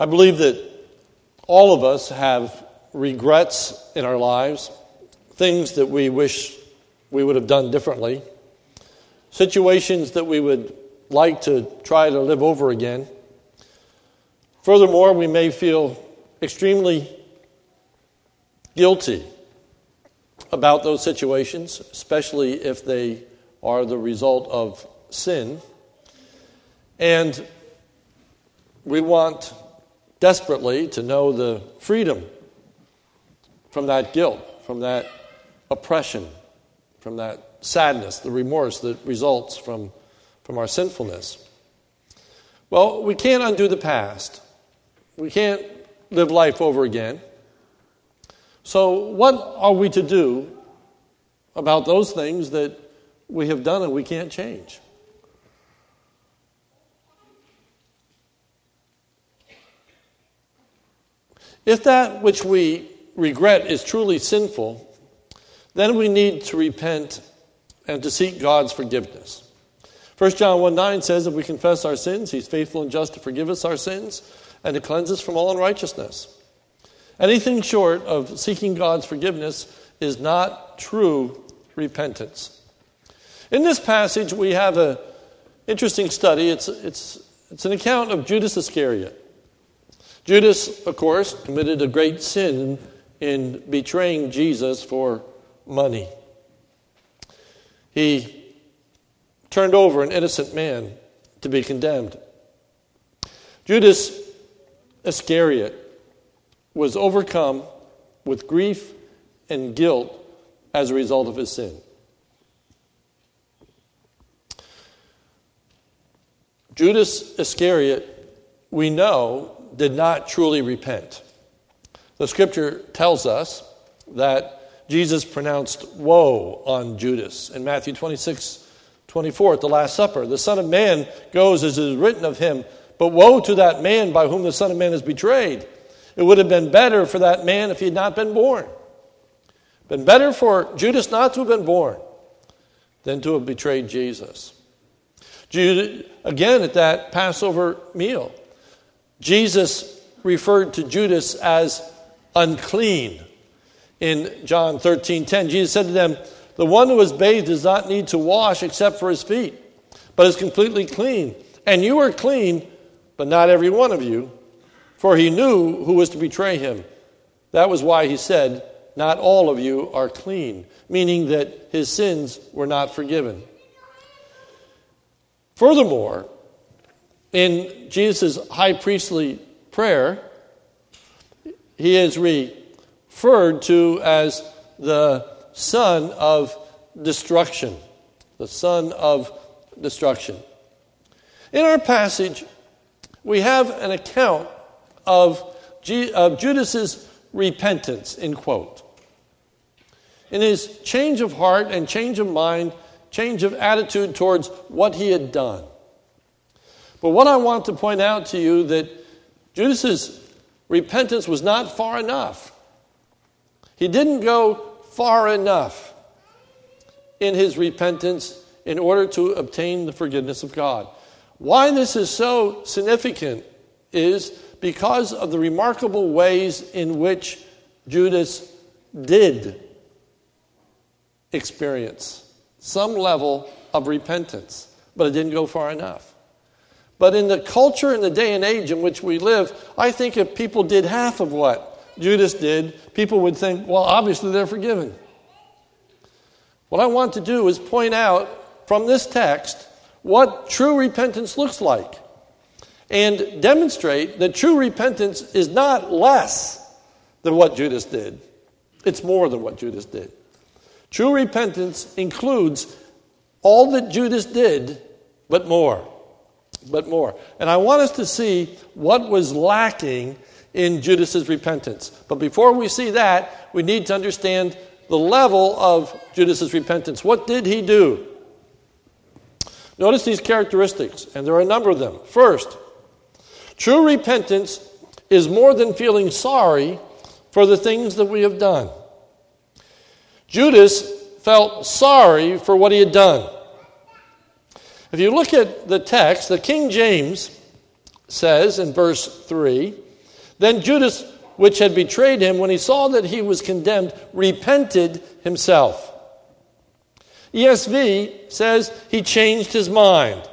I believe that all of us have regrets in our lives, things that we wish we would have done differently, situations that we would like to try to live over again. Furthermore, we may feel extremely guilty about those situations, especially if they are the result of sin. And we want desperately to know the freedom from that guilt, from that oppression, from that sadness, the remorse that results from, from our sinfulness. Well, we can't undo the past. We can't live life over again. So, what are we to do about those things that we have done and we can't change? If that which we regret is truly sinful, then we need to repent and to seek God's forgiveness. 1 John 1 9 says, If we confess our sins, he's faithful and just to forgive us our sins and to cleanse us from all unrighteousness. Anything short of seeking God's forgiveness is not true repentance. In this passage, we have an interesting study. It's, it's, it's an account of Judas Iscariot. Judas, of course, committed a great sin in betraying Jesus for money. He turned over an innocent man to be condemned. Judas Iscariot was overcome with grief and guilt as a result of his sin. Judas Iscariot, we know, did not truly repent. The scripture tells us that Jesus pronounced woe on Judas in Matthew 26 24 at the Last Supper. The Son of Man goes as is written of him, but woe to that man by whom the Son of Man is betrayed. It would have been better for that man if he had not been born. Been better for Judas not to have been born than to have betrayed Jesus. Judas, again, at that Passover meal, Jesus referred to Judas as unclean. In John 13 10, Jesus said to them, The one who is bathed does not need to wash except for his feet, but is completely clean. And you are clean, but not every one of you. For he knew who was to betray him. That was why he said, Not all of you are clean, meaning that his sins were not forgiven. Furthermore, in Jesus' high priestly prayer, he is referred to as the son of destruction. The son of destruction. In our passage, we have an account of, G- of Judas's repentance, in quote. In his change of heart and change of mind, change of attitude towards what he had done. But what I want to point out to you that Judas's repentance was not far enough. He didn't go far enough in his repentance in order to obtain the forgiveness of God. Why this is so significant is because of the remarkable ways in which Judas did experience some level of repentance, but it didn't go far enough. But in the culture and the day and age in which we live, I think if people did half of what Judas did, people would think, well, obviously they're forgiven. What I want to do is point out from this text what true repentance looks like and demonstrate that true repentance is not less than what Judas did, it's more than what Judas did. True repentance includes all that Judas did, but more but more. And I want us to see what was lacking in Judas's repentance. But before we see that, we need to understand the level of Judas's repentance. What did he do? Notice these characteristics, and there are a number of them. First, true repentance is more than feeling sorry for the things that we have done. Judas felt sorry for what he had done. If you look at the text, the King James says in verse 3 Then Judas, which had betrayed him, when he saw that he was condemned, repented himself. ESV says he changed his mind.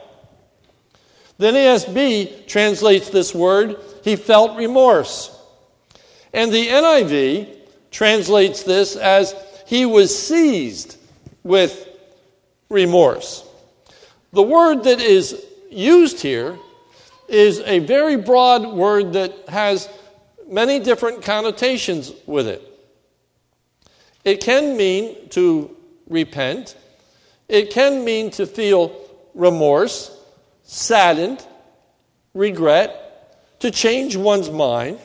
Then NASB translates this word, he felt remorse. And the NIV translates this as he was seized with remorse. The word that is used here is a very broad word that has many different connotations with it. It can mean to repent, it can mean to feel remorse, saddened, regret, to change one's mind,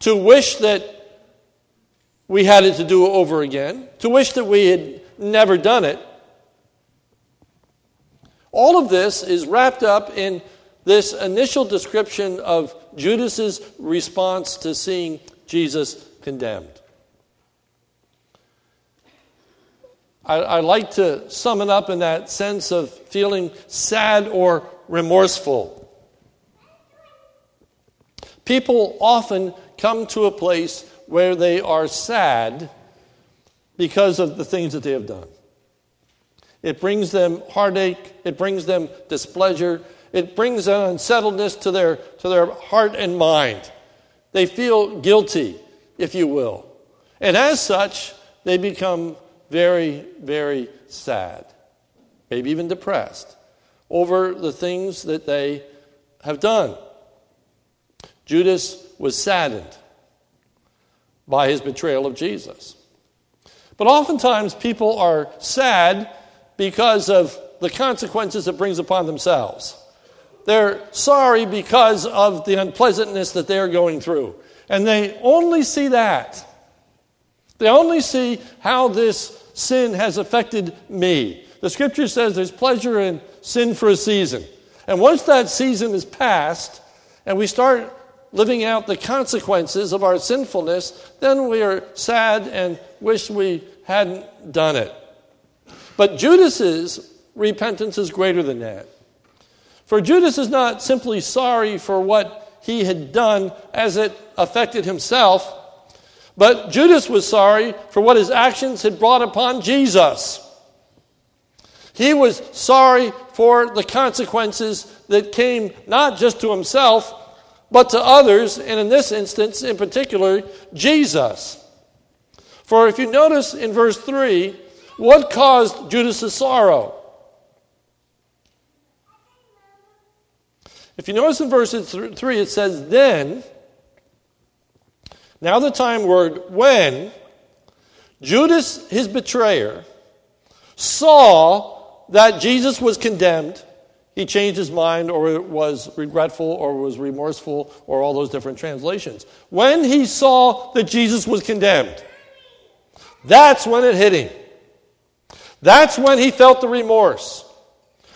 to wish that we had it to do over again, to wish that we had never done it. All of this is wrapped up in this initial description of Judas's response to seeing Jesus condemned. I, I, like to sum it up in that sense of feeling sad or remorseful. People often come to a place where they are sad because of the things that they have done. It brings them heartache, it brings them displeasure, it brings an unsettledness to their, to their heart and mind. They feel guilty, if you will. And as such, they become very, very sad, maybe even depressed over the things that they have done. Judas was saddened by his betrayal of Jesus. But oftentimes people are sad because of the consequences it brings upon themselves. They're sorry because of the unpleasantness that they're going through. And they only see that. They only see how this sin has affected me. The scripture says there's pleasure in sin for a season. And once that season is past and we start living out the consequences of our sinfulness, then we are sad and wish we hadn't done it. But Judas's repentance is greater than that. For Judas is not simply sorry for what he had done as it affected himself, but Judas was sorry for what his actions had brought upon Jesus. He was sorry for the consequences that came not just to himself, but to others, and in this instance, in particular, Jesus. For if you notice in verse 3, what caused Judas' sorrow? If you notice in verse 3, it says, Then, now the time word when, Judas, his betrayer, saw that Jesus was condemned, he changed his mind or was regretful or was remorseful or all those different translations. When he saw that Jesus was condemned, that's when it hit him. That's when he felt the remorse.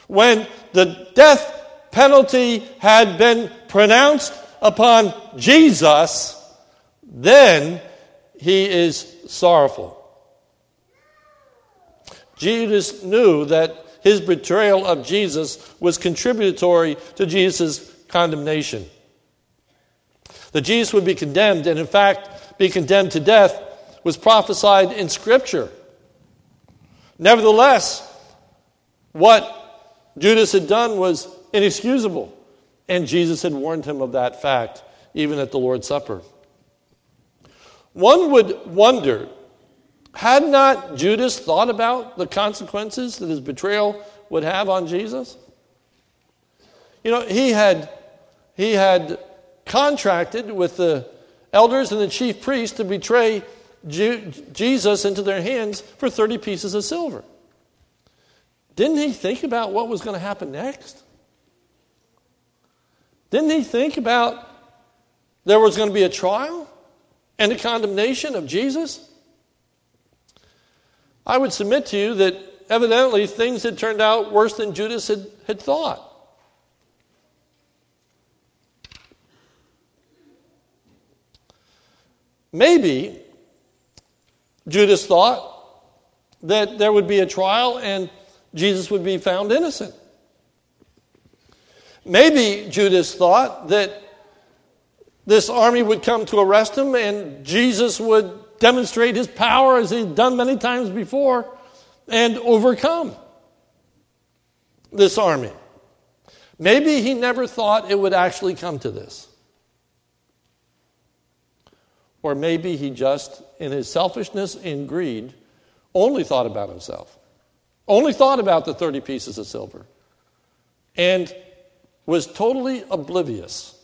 When the death penalty had been pronounced upon Jesus, then he is sorrowful. Judas knew that his betrayal of Jesus was contributory to Jesus' condemnation. That Jesus would be condemned, and in fact, be condemned to death, was prophesied in Scripture. Nevertheless, what Judas had done was inexcusable. And Jesus had warned him of that fact, even at the Lord's Supper. One would wonder had not Judas thought about the consequences that his betrayal would have on Jesus? You know, he had, he had contracted with the elders and the chief priests to betray Jesus into their hands for 30 pieces of silver. Didn't he think about what was going to happen next? Didn't he think about there was going to be a trial and a condemnation of Jesus? I would submit to you that evidently things had turned out worse than Judas had, had thought. Maybe Judas thought that there would be a trial and Jesus would be found innocent. Maybe Judas thought that this army would come to arrest him, and Jesus would demonstrate his power as he'd done many times before and overcome this army. Maybe he never thought it would actually come to this. Or maybe he just, in his selfishness and greed, only thought about himself, only thought about the 30 pieces of silver, and was totally oblivious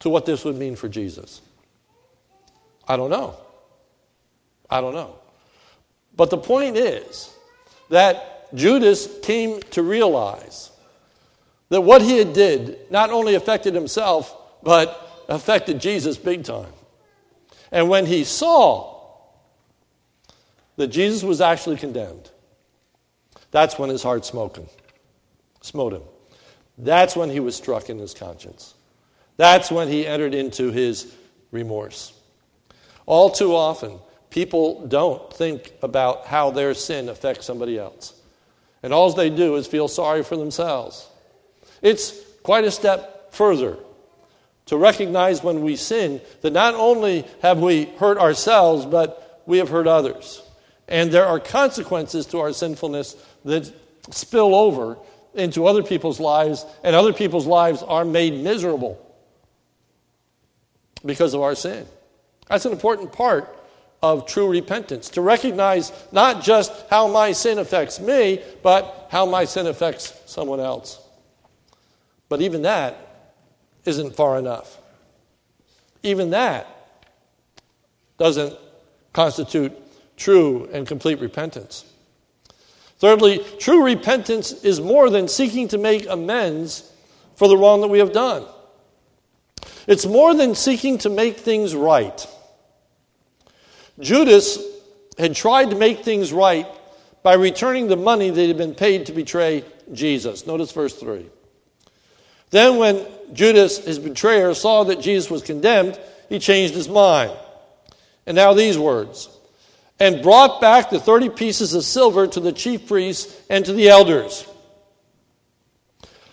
to what this would mean for Jesus. I don't know. I don't know. But the point is that Judas came to realize that what he had did not only affected himself, but affected Jesus big time. And when he saw that Jesus was actually condemned, that's when his heart smote him. Smote him. That's when he was struck in his conscience. That's when he entered into his remorse. All too often, people don't think about how their sin affects somebody else. And all they do is feel sorry for themselves. It's quite a step further to recognize when we sin that not only have we hurt ourselves, but we have hurt others. And there are consequences to our sinfulness that spill over into other people's lives, and other people's lives are made miserable because of our sin. That's an important part of true repentance to recognize not just how my sin affects me, but how my sin affects someone else. But even that isn't far enough. Even that doesn't constitute true and complete repentance. Thirdly, true repentance is more than seeking to make amends for the wrong that we have done. It's more than seeking to make things right. Judas had tried to make things right by returning the money that had been paid to betray Jesus. Notice verse 3. Then, when Judas, his betrayer, saw that Jesus was condemned, he changed his mind. And now these words and brought back the 30 pieces of silver to the chief priests and to the elders.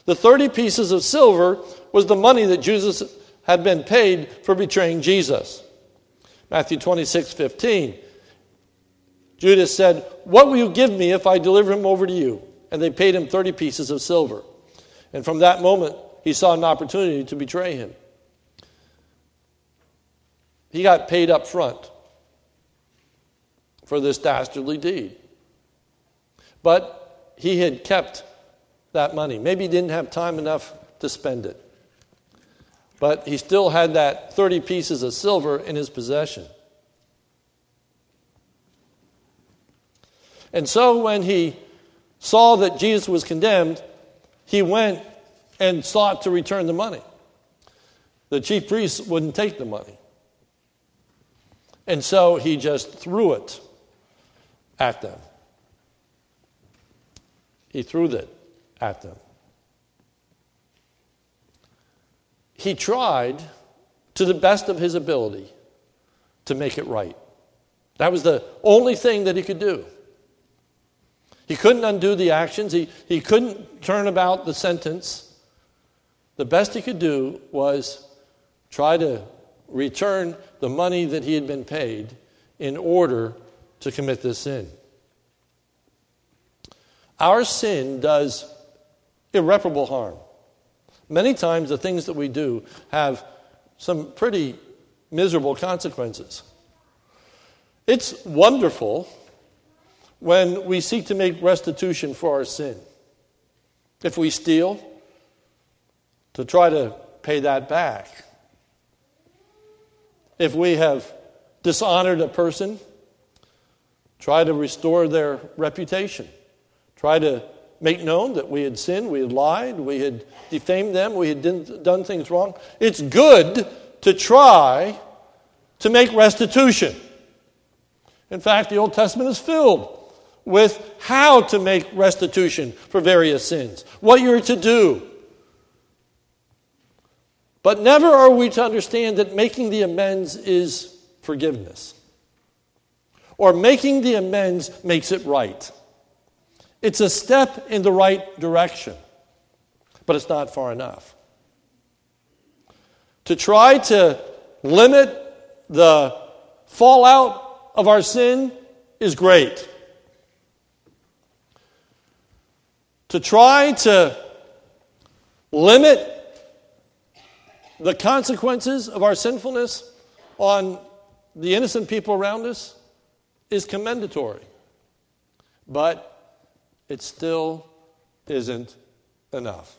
The 30 pieces of silver was the money that Jesus had been paid for betraying Jesus. Matthew 26, 15. Judas said, What will you give me if I deliver him over to you? And they paid him 30 pieces of silver. And from that moment, he saw an opportunity to betray him. He got paid up front for this dastardly deed. But he had kept that money. Maybe he didn't have time enough to spend it but he still had that 30 pieces of silver in his possession. And so when he saw that Jesus was condemned, he went and sought to return the money. The chief priests wouldn't take the money. And so he just threw it at them. He threw it at them. he tried to the best of his ability to make it right. That was the only thing that he could do. He couldn't undo the actions, he, he couldn't turn about the sentence. The best he could do was try to return the money that he had been paid in order to commit this sin. Our sin does irreparable harm. Many times, the things that we do have some pretty miserable consequences. It's wonderful when we seek to make restitution for our sin. If we steal, to try to pay that back. If we have dishonored a person, try to restore their reputation. Try to make known that we had sinned, we had lied, we had defamed them, we had done things wrong. It's good to try to make restitution. In fact, the Old Testament is filled with how to make restitution for various sins, what you're to do. But never are we to understand that making the amends is forgiveness, or making the amends makes it right. It's a step in the right direction, but it's not far enough. to try to limit the fallout of our sin is great. To try to limit the consequences of our sinfulness on the innocent people around us is commendatory. But it still isn't enough.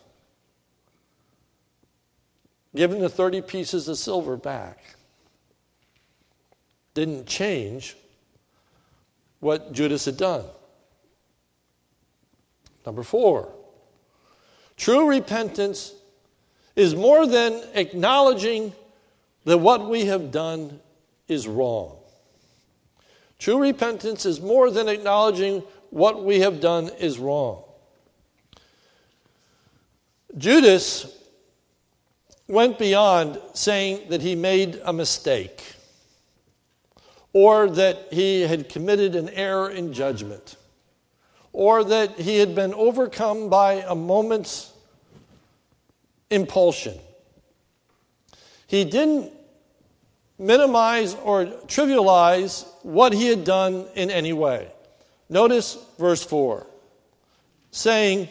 Giving the 30 pieces of silver back didn't change what Judas had done. Number four, true repentance is more than acknowledging that what we have done is wrong. True repentance is more than acknowledging what we have done is wrong. Judas went beyond saying that he made a mistake or that he had committed an error in judgment or that he had been overcome by a moment's impulsion. He didn't minimize or trivialize what he had done in any way. Notice verse 4 saying,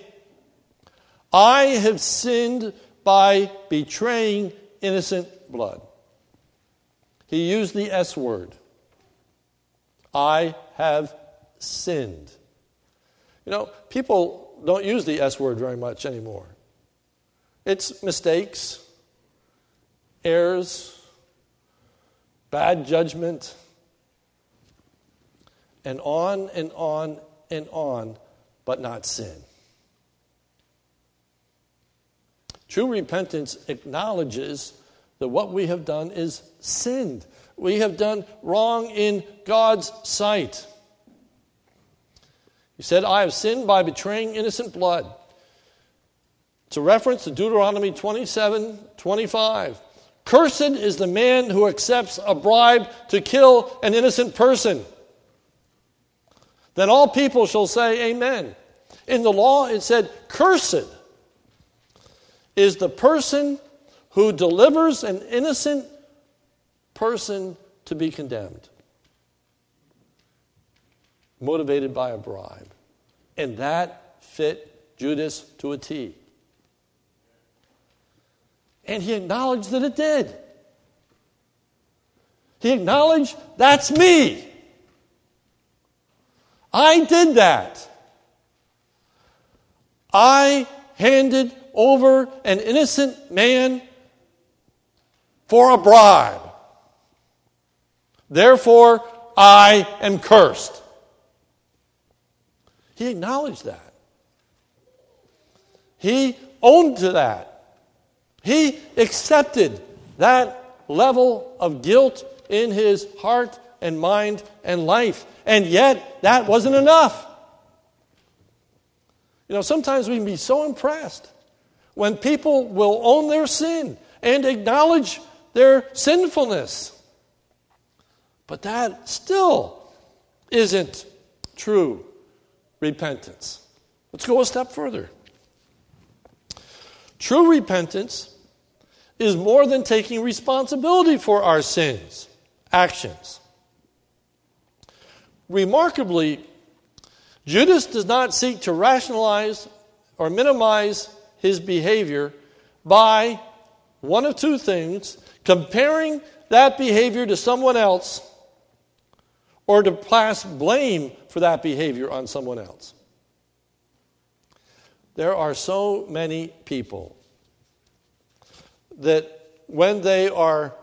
I have sinned by betraying innocent blood. He used the S word. I have sinned. You know, people don't use the S word very much anymore. It's mistakes, errors, bad judgment, and on and on and on, but not sin. True repentance acknowledges that what we have done is sinned. We have done wrong in God's sight. He said, I have sinned by betraying innocent blood. It's a reference to Deuteronomy 27 25. Cursed is the man who accepts a bribe to kill an innocent person. Then all people shall say, Amen. In the law, it said, Cursed is the person who delivers an innocent person to be condemned, motivated by a bribe. And that fit Judas to a T. And he acknowledged that it did. He acknowledged, that's me. I did that. I handed over an innocent man for a bribe. Therefore, I am cursed. He acknowledged that. He owned to that. He accepted that level of guilt in his heart and mind and life. And yet, that wasn't enough. You know, sometimes we can be so impressed when people will own their sin and acknowledge their sinfulness. But that still isn't true repentance. Let's go a step further. True repentance is more than taking responsibility for our sins, actions. Remarkably, Judas does not seek to rationalize or minimize his behavior by one of two things comparing that behavior to someone else or to pass blame for that behavior on someone else. There are so many people that when they are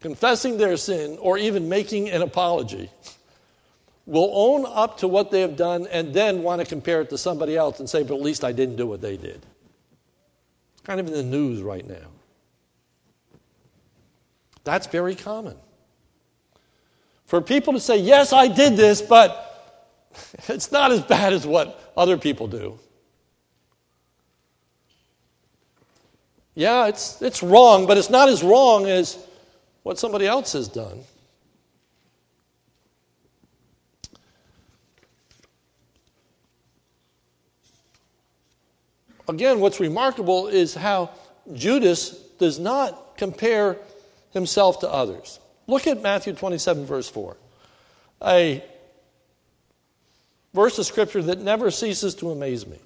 confessing their sin or even making an apology, will own up to what they have done and then want to compare it to somebody else and say, but at least I didn't do what they did. It's kind of in the news right now. That's very common. For people to say, yes, I did this, but it's not as bad as what other people do. Yeah, it's, it's wrong, but it's not as wrong as what somebody else has done. again, what's remarkable is how Judas does not compare himself to others. Look at Matthew 27, verse 4. A verse of scripture that never ceases to amaze me.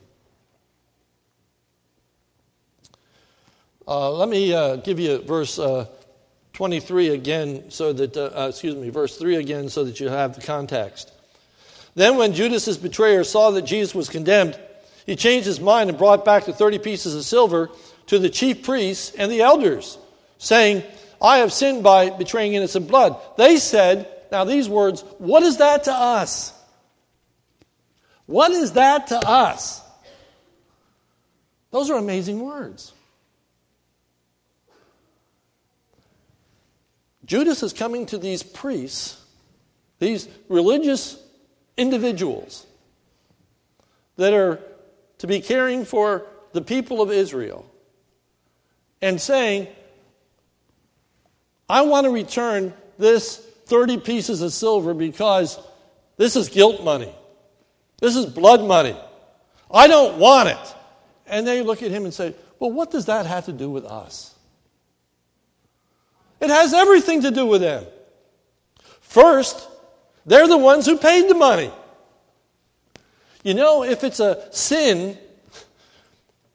Uh, let me uh, give you verse uh, 23 again, so that, uh, uh, excuse me, verse 3 again, so that you have the context. Then, when Judas' betrayer saw that Jesus was condemned, he changed his mind and brought back the 30 pieces of silver to the chief priests and the elders, saying, I have sinned by betraying innocent blood. They said, now these words, what is that to us? What is that to us? Those are amazing words. Judas is coming to these priests, these religious individuals that are to be caring for the people of Israel, and saying, I want to return this 30 pieces of silver because this is guilt money. This is blood money. I don't want it. And they look at him and say, Well, what does that have to do with us? It has everything to do with them. First, they're the ones who paid the money. You know, if it's a sin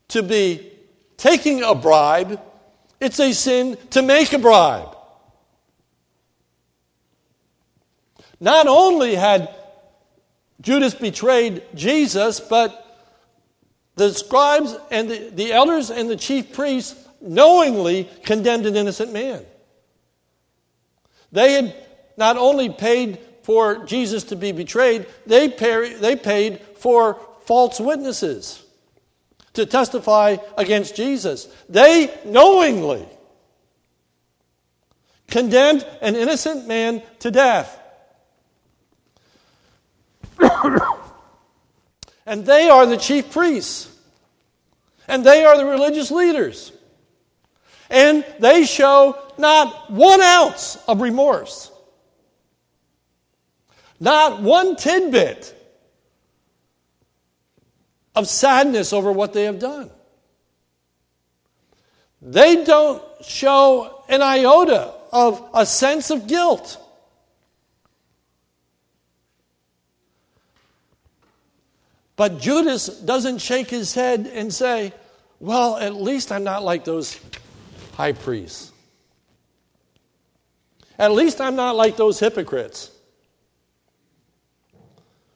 to be taking a bribe, it's a sin to make a bribe. Not only had Judas betrayed Jesus, but the scribes and the, the elders and the chief priests knowingly condemned an innocent man. They had not only paid for Jesus to be betrayed, they, pay, they paid for false witnesses to testify against Jesus. They knowingly condemned an innocent man to death. and they are the chief priests. And they are the religious leaders. And they show not one ounce of remorse, not one tidbit of sadness over what they have done. They don't show an iota of a sense of guilt. But Judas doesn't shake his head and say, Well, at least I'm not like those high priests. At least I'm not like those hypocrites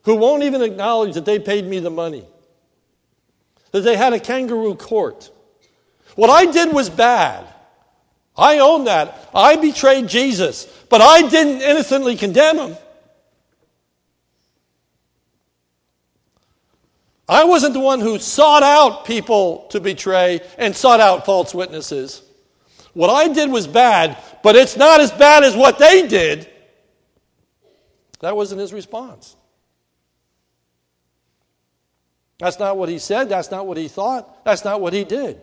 who won't even acknowledge that they paid me the money, that they had a kangaroo court. What I did was bad. I own that. I betrayed Jesus, but I didn't innocently condemn him. I wasn't the one who sought out people to betray and sought out false witnesses. What I did was bad, but it's not as bad as what they did. That wasn't his response. That's not what he said. That's not what he thought. That's not what he did.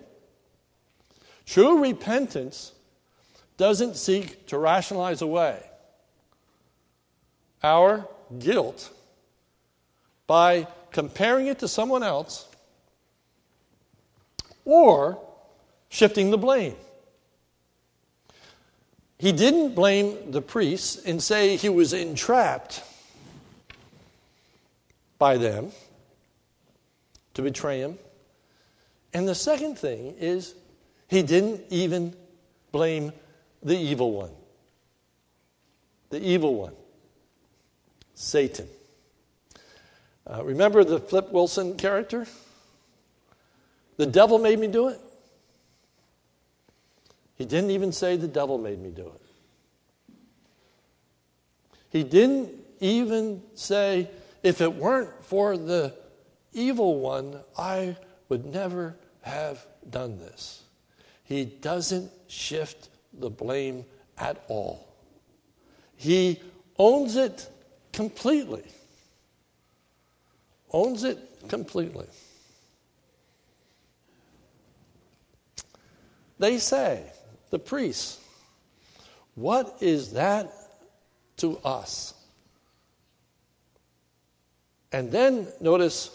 True repentance doesn't seek to rationalize away our guilt by comparing it to someone else or shifting the blame. He didn't blame the priests and say he was entrapped by them to betray him. And the second thing is, he didn't even blame the evil one. The evil one, Satan. Uh, remember the Flip Wilson character? The devil made me do it. He didn't even say the devil made me do it. He didn't even say, if it weren't for the evil one, I would never have done this. He doesn't shift the blame at all. He owns it completely. Owns it completely. They say, the priests, what is that to us? And then notice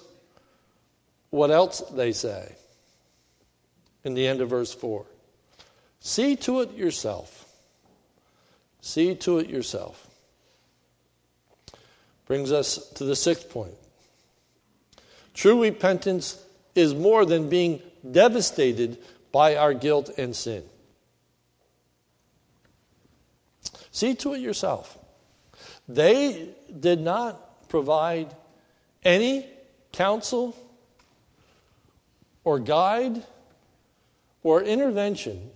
what else they say. in the end of verse 4. See to it yourself. See to it yourself. Brings us to the sixth point. True repentance is more than being devastated by our guilt and sin. See to it yourself. They did not provide any counsel or guide or intervention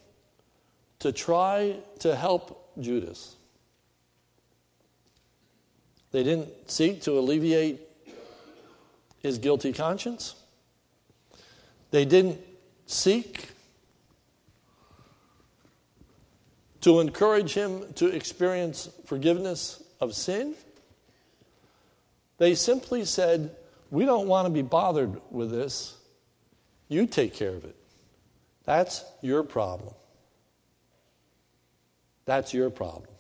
to try to help Judas. They didn't seek to alleviate his guilty conscience. They didn't seek to encourage him to experience forgiveness of sin. They simply said, We don't want to be bothered with this. You take care of it. That's your problem. That's your problem.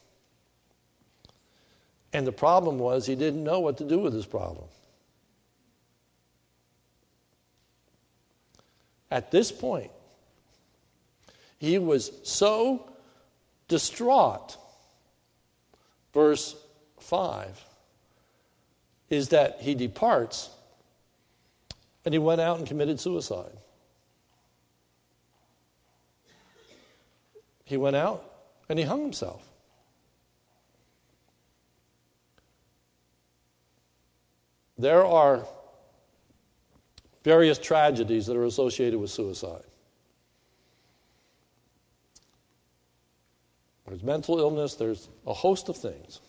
And the problem was he didn't know what to do with his problem. At this point, he was so distraught. Verse 5 is that he departs and he went out and committed suicide. He went out and he hung himself. There are various tragedies that are associated with suicide. There's mental illness, there's a host of things.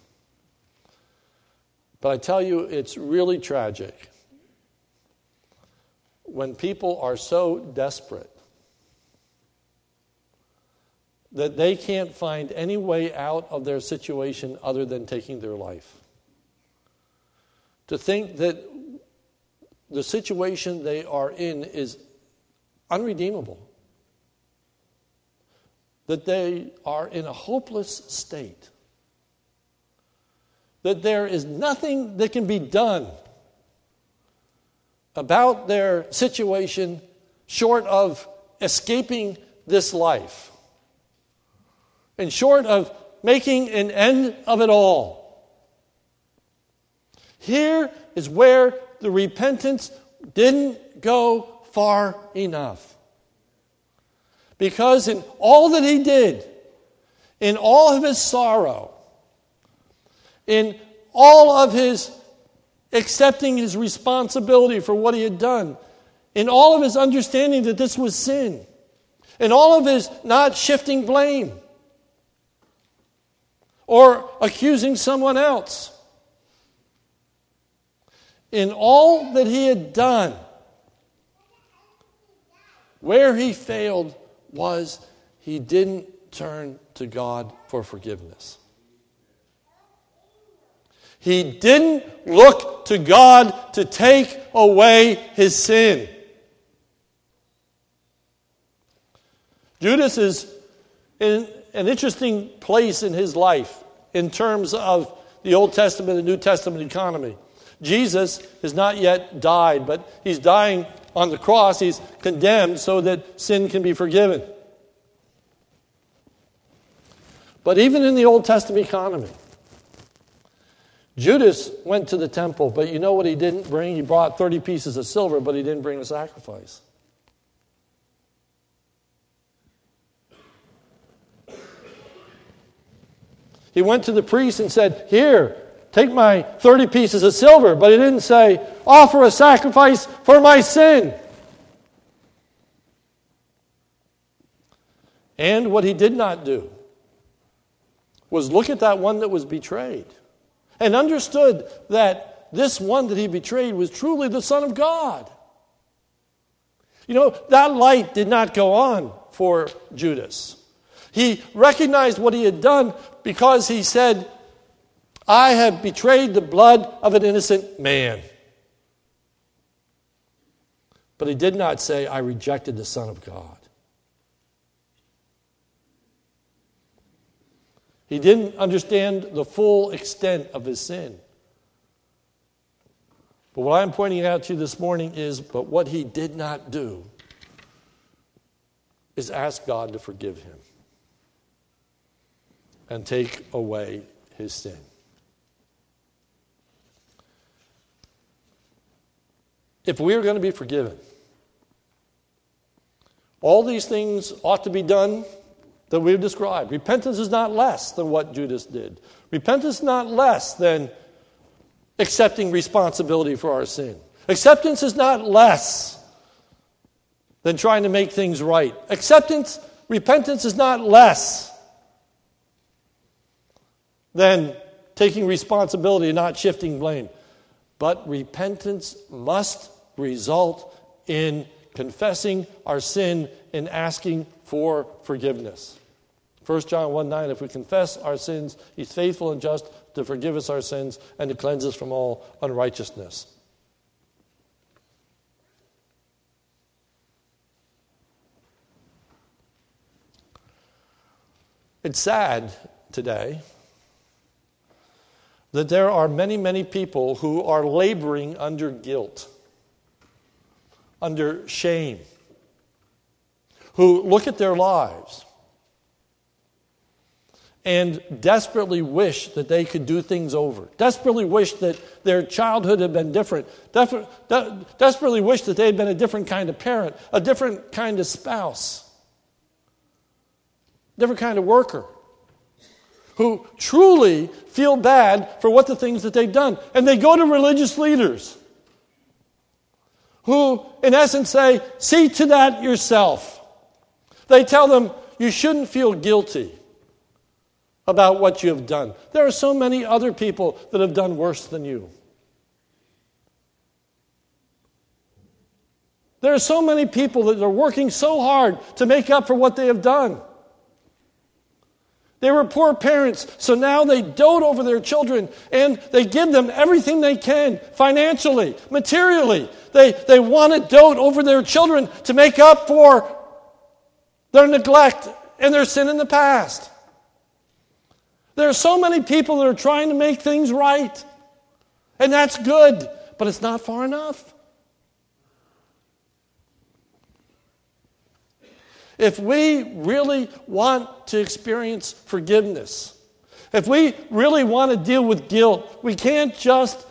But I tell you, it's really tragic when people are so desperate that they can't find any way out of their situation other than taking their life. To think that the situation they are in is unredeemable, that they are in a hopeless state, that there is nothing that can be done about their situation short of escaping this life and short of making an end of it all. Here is where the repentance didn't go far enough. Because in all that he did, in all of his sorrow, in all of his accepting his responsibility for what he had done, in all of his understanding that this was sin, in all of his not shifting blame or accusing someone else, in all that he had done, where he failed was he didn't turn to God for forgiveness. He didn't look to God to take away his sin. Judas is in an interesting place in his life in terms of the Old Testament and New Testament economy. Jesus has not yet died, but he's dying on the cross. He's condemned so that sin can be forgiven. But even in the Old Testament economy, Judas went to the temple, but you know what he didn't bring? He brought 30 pieces of silver, but he didn't bring a sacrifice. He went to the priest and said, Here, Take my 30 pieces of silver, but he didn't say, Offer a sacrifice for my sin. And what he did not do was look at that one that was betrayed and understood that this one that he betrayed was truly the Son of God. You know, that light did not go on for Judas. He recognized what he had done because he said, I have betrayed the blood of an innocent man. But he did not say, I rejected the Son of God. He didn't understand the full extent of his sin. But what I'm pointing out to you this morning is, but what he did not do is ask God to forgive him and take away his sin. If we are going to be forgiven, all these things ought to be done that we've described. Repentance is not less than what Judas did. Repentance is not less than accepting responsibility for our sin. Acceptance is not less than trying to make things right. Acceptance, repentance is not less than taking responsibility and not shifting blame. But repentance must result in confessing our sin and asking for forgiveness. 1 John 1 9, if we confess our sins, he's faithful and just to forgive us our sins and to cleanse us from all unrighteousness. It's sad today that there are many, many people who are laboring under guilt, under shame, who look at their lives and desperately wish that they could do things over, desperately wish that their childhood had been different, de- desperately wish that they had been a different kind of parent, a different kind of spouse, different kind of worker who truly feel bad for what the things that they've done. And they go to religious leaders who, in essence, say, See to that yourself. They tell them, You shouldn't feel guilty about what you have done. There are so many other people that have done worse than you. There are so many people that are working so hard to make up for what they have done. They were poor parents, so now they dote over their children and they give them everything they can financially, materially. They, they want to dote over their children to make up for their neglect and their sin in the past. There are so many people that are trying to make things right, and that's good, but it's not far enough. If we really want to experience forgiveness, if we really want to deal with guilt, we can't just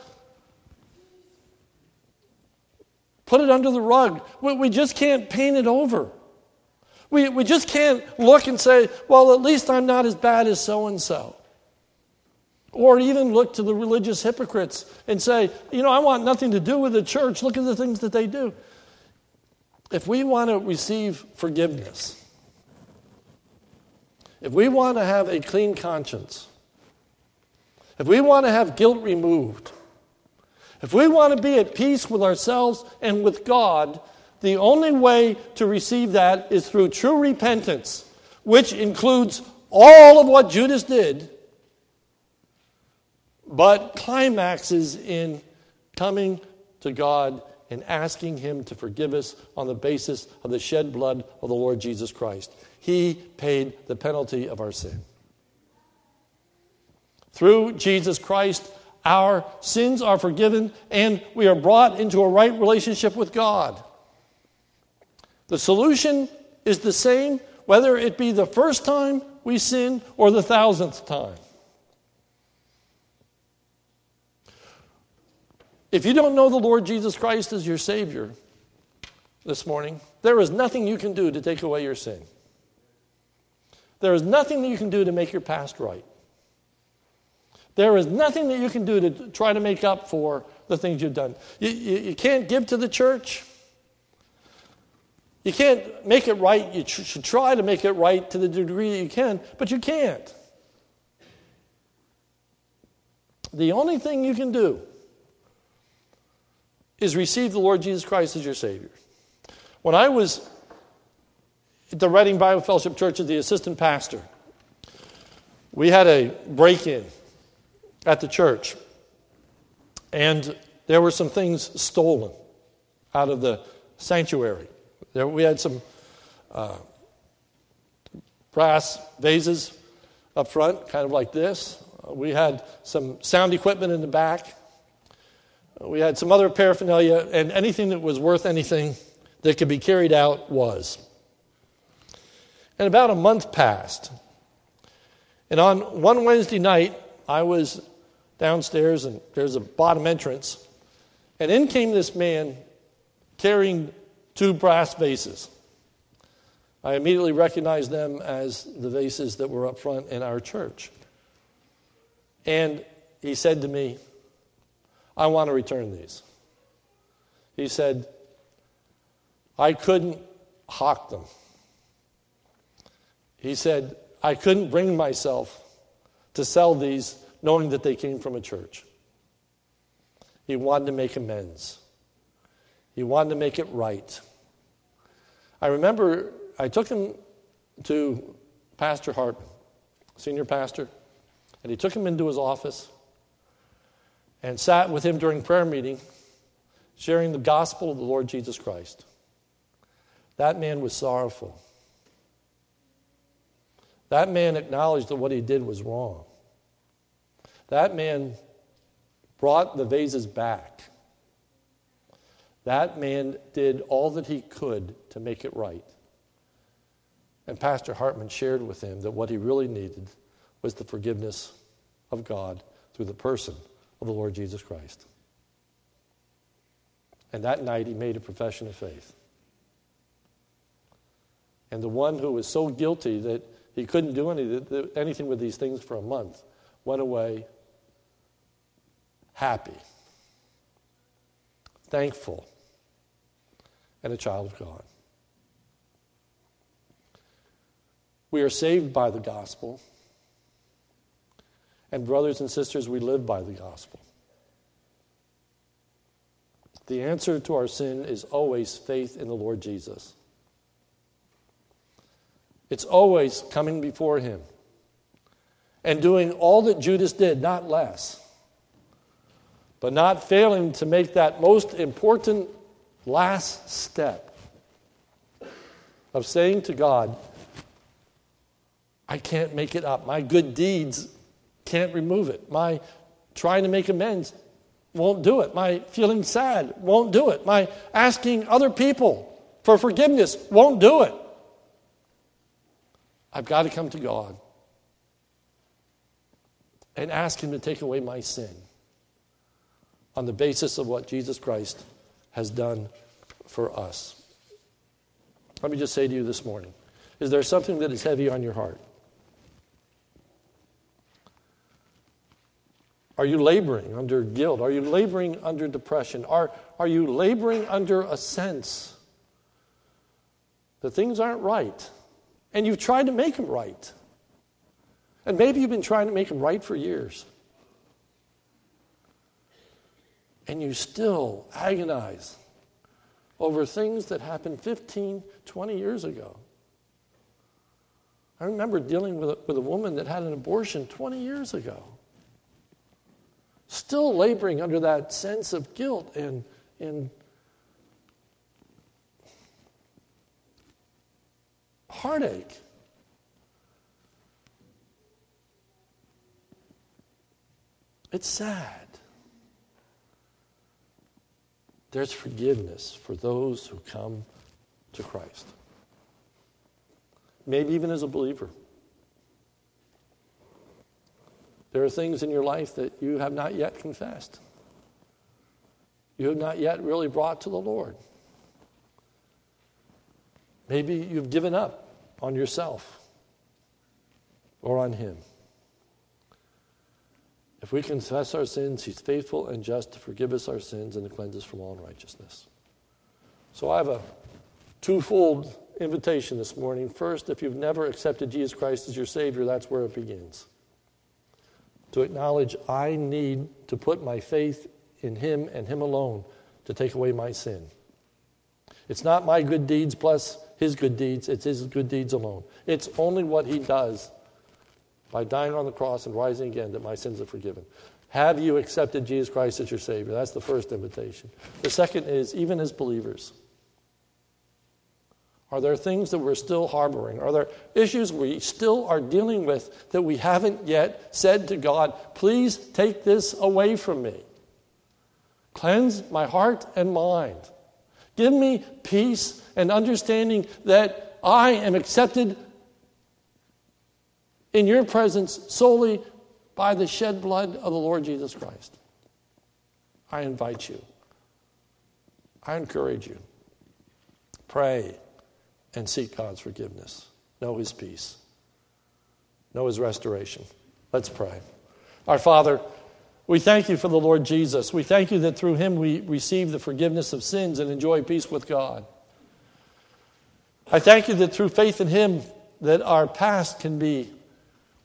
put it under the rug. We just can't paint it over. We, we just can't look and say, well, at least I'm not as bad as so and so. Or even look to the religious hypocrites and say, you know, I want nothing to do with the church. Look at the things that they do. If we want to receive forgiveness, if we want to have a clean conscience, if we want to have guilt removed, if we want to be at peace with ourselves and with God, the only way to receive that is through true repentance, which includes all of what Judas did, but climaxes in coming to God and asking Him to forgive us on the basis of the shed blood of the Lord Jesus Christ. He paid the penalty of our sin. Through Jesus Christ, our sins are forgiven and we are brought into a right relationship with God. The solution is the same whether it be the first time we sin or the thousandth time. If you don't know the Lord Jesus Christ as your Savior this morning, there is nothing you can do to take away your sin. There is nothing that you can do to make your past right. There is nothing that you can do to try to make up for the things you've done. You, you, you can't give to the church. You can't make it right. You tr- should try to make it right to the degree that you can, but you can't. The only thing you can do is receive the Lord Jesus Christ as your Savior. When I was at the Reading Bible Fellowship Church as the assistant pastor, we had a break in at the church, and there were some things stolen out of the sanctuary. There, we had some uh, brass vases up front, kind of like this. We had some sound equipment in the back. We had some other paraphernalia, and anything that was worth anything that could be carried out was. And about a month passed. And on one Wednesday night, I was downstairs, and there's a bottom entrance. And in came this man carrying two brass vases. I immediately recognized them as the vases that were up front in our church. And he said to me, I want to return these. He said, I couldn't hawk them. He said, I couldn't bring myself to sell these knowing that they came from a church. He wanted to make amends, he wanted to make it right. I remember I took him to Pastor Hart, senior pastor, and he took him into his office and sat with him during prayer meeting, sharing the gospel of the Lord Jesus Christ. That man was sorrowful. That man acknowledged that what he did was wrong. That man brought the vases back. That man did all that he could to make it right. And Pastor Hartman shared with him that what he really needed was the forgiveness of God through the person of the Lord Jesus Christ. And that night he made a profession of faith. And the one who was so guilty that he couldn't do any, anything with these things for a month went away happy, thankful, and a child of God. We are saved by the gospel. And, brothers and sisters, we live by the gospel. The answer to our sin is always faith in the Lord Jesus. It's always coming before Him and doing all that Judas did, not less, but not failing to make that most important last step of saying to God, I can't make it up. My good deeds can't remove it. My trying to make amends won't do it. My feeling sad won't do it. My asking other people for forgiveness won't do it. I've got to come to God and ask Him to take away my sin on the basis of what Jesus Christ has done for us. Let me just say to you this morning is there something that is heavy on your heart? Are you laboring under guilt? Are you laboring under depression? Are, are you laboring under a sense that things aren't right? And you've tried to make them right. And maybe you've been trying to make them right for years. And you still agonize over things that happened 15, 20 years ago. I remember dealing with a, with a woman that had an abortion 20 years ago still laboring under that sense of guilt and, and heartache. It's sad. There's forgiveness for those who come to Christ. Maybe even as a believer. There are things in your life that you have not yet confessed. You have not yet really brought to the Lord. Maybe you've given up on yourself or on Him. If we confess our sins, He's faithful and just to forgive us our sins and to cleanse us from all unrighteousness. So I have a twofold invitation this morning. First, if you've never accepted Jesus Christ as your Savior, that's where it begins to acknowledge I need to put my faith in Him and Him alone to take away my sin. It's not my good deeds plus His good deeds, it's His good deeds alone. It's only what He does by dying on the cross and rising again that my sins are forgiven. Have you accepted Jesus Christ as your Savior? That's the first invitation. The second is, even as believers, are there things that we're still harboring? Are there issues we still are dealing with that we haven't yet said to God, please take this away from me? Cleanse my heart and mind. Give me peace and understanding that I am accepted in your presence solely by the shed blood of the Lord Jesus Christ. I invite you. I encourage you. Pray and seek God's forgiveness. Know His peace. Know His restoration. Let's pray. Our Father, we thank you for the Lord Jesus. We thank you that through Him we receive the forgiveness of sins and enjoy peace with God. I thank you that through faith in Him that our past can be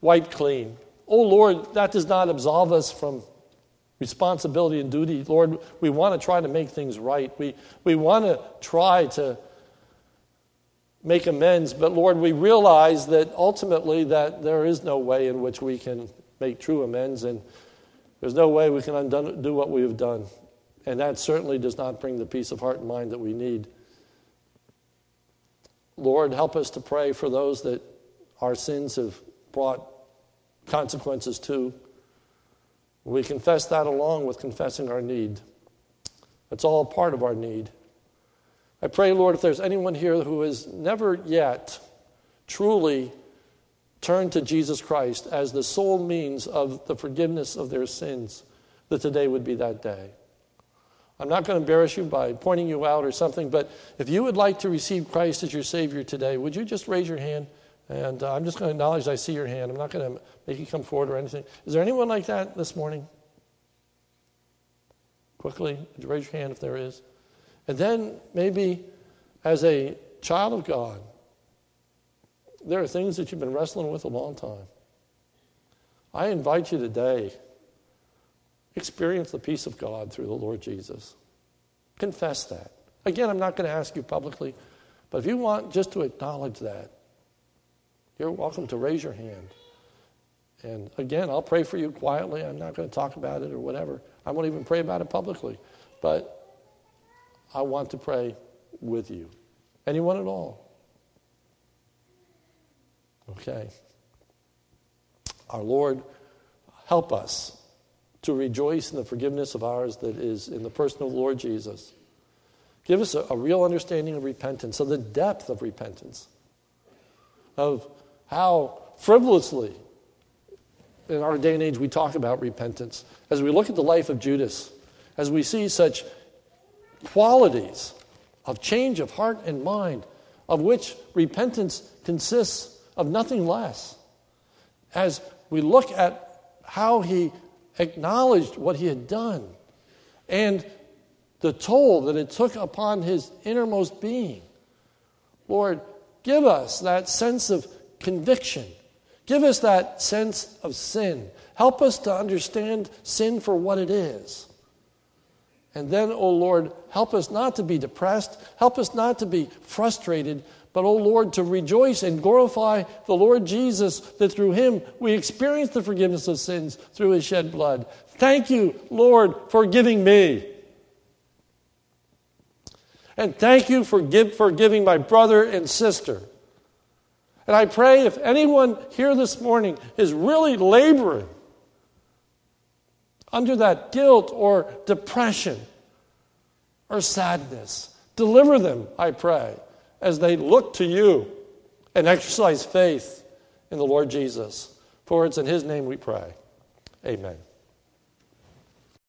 wiped clean. Oh Lord, that does not absolve us from responsibility and duty. Lord, we want to try to make things right. We, we want to try to make amends, but Lord, we realize that ultimately that there is no way in which we can make true amends and there's no way we can undo what we have done. And that certainly does not bring the peace of heart and mind that we need. Lord, help us to pray for those that our sins have brought consequences to. We confess that along with confessing our need. It's all part of our need. I pray, Lord, if there's anyone here who has never yet truly turned to Jesus Christ as the sole means of the forgiveness of their sins, that today would be that day. I'm not going to embarrass you by pointing you out or something, but if you would like to receive Christ as your Savior today, would you just raise your hand? And uh, I'm just going to acknowledge I see your hand. I'm not going to make you come forward or anything. Is there anyone like that this morning? Quickly, raise your hand if there is? And then maybe as a child of God, there are things that you've been wrestling with a long time. I invite you today, experience the peace of God through the Lord Jesus. Confess that. Again, I'm not going to ask you publicly, but if you want just to acknowledge that, you're welcome to raise your hand. And again, I'll pray for you quietly. I'm not going to talk about it or whatever. I won't even pray about it publicly. But I want to pray with you. Anyone at all? Okay. Our Lord, help us to rejoice in the forgiveness of ours that is in the person of the Lord Jesus. Give us a, a real understanding of repentance, of the depth of repentance, of how frivolously in our day and age we talk about repentance. As we look at the life of Judas, as we see such qualities of change of heart and mind, of which repentance consists of nothing less. As we look at how he acknowledged what he had done and the toll that it took upon his innermost being, Lord, give us that sense of conviction. Give us that sense of sin. Help us to understand sin for what it is. And then, O oh Lord, help us not to be depressed. Help us not to be frustrated, but, O oh Lord, to rejoice and glorify the Lord Jesus, that through him we experience the forgiveness of sins through his shed blood. Thank you, Lord, for giving me. And thank you for give, forgiving my brother and sister. And I pray if anyone here this morning is really laboring under that guilt or depression or sadness, deliver them, I pray, as they look to you and exercise faith in the Lord Jesus. For it's in His name we pray. Amen.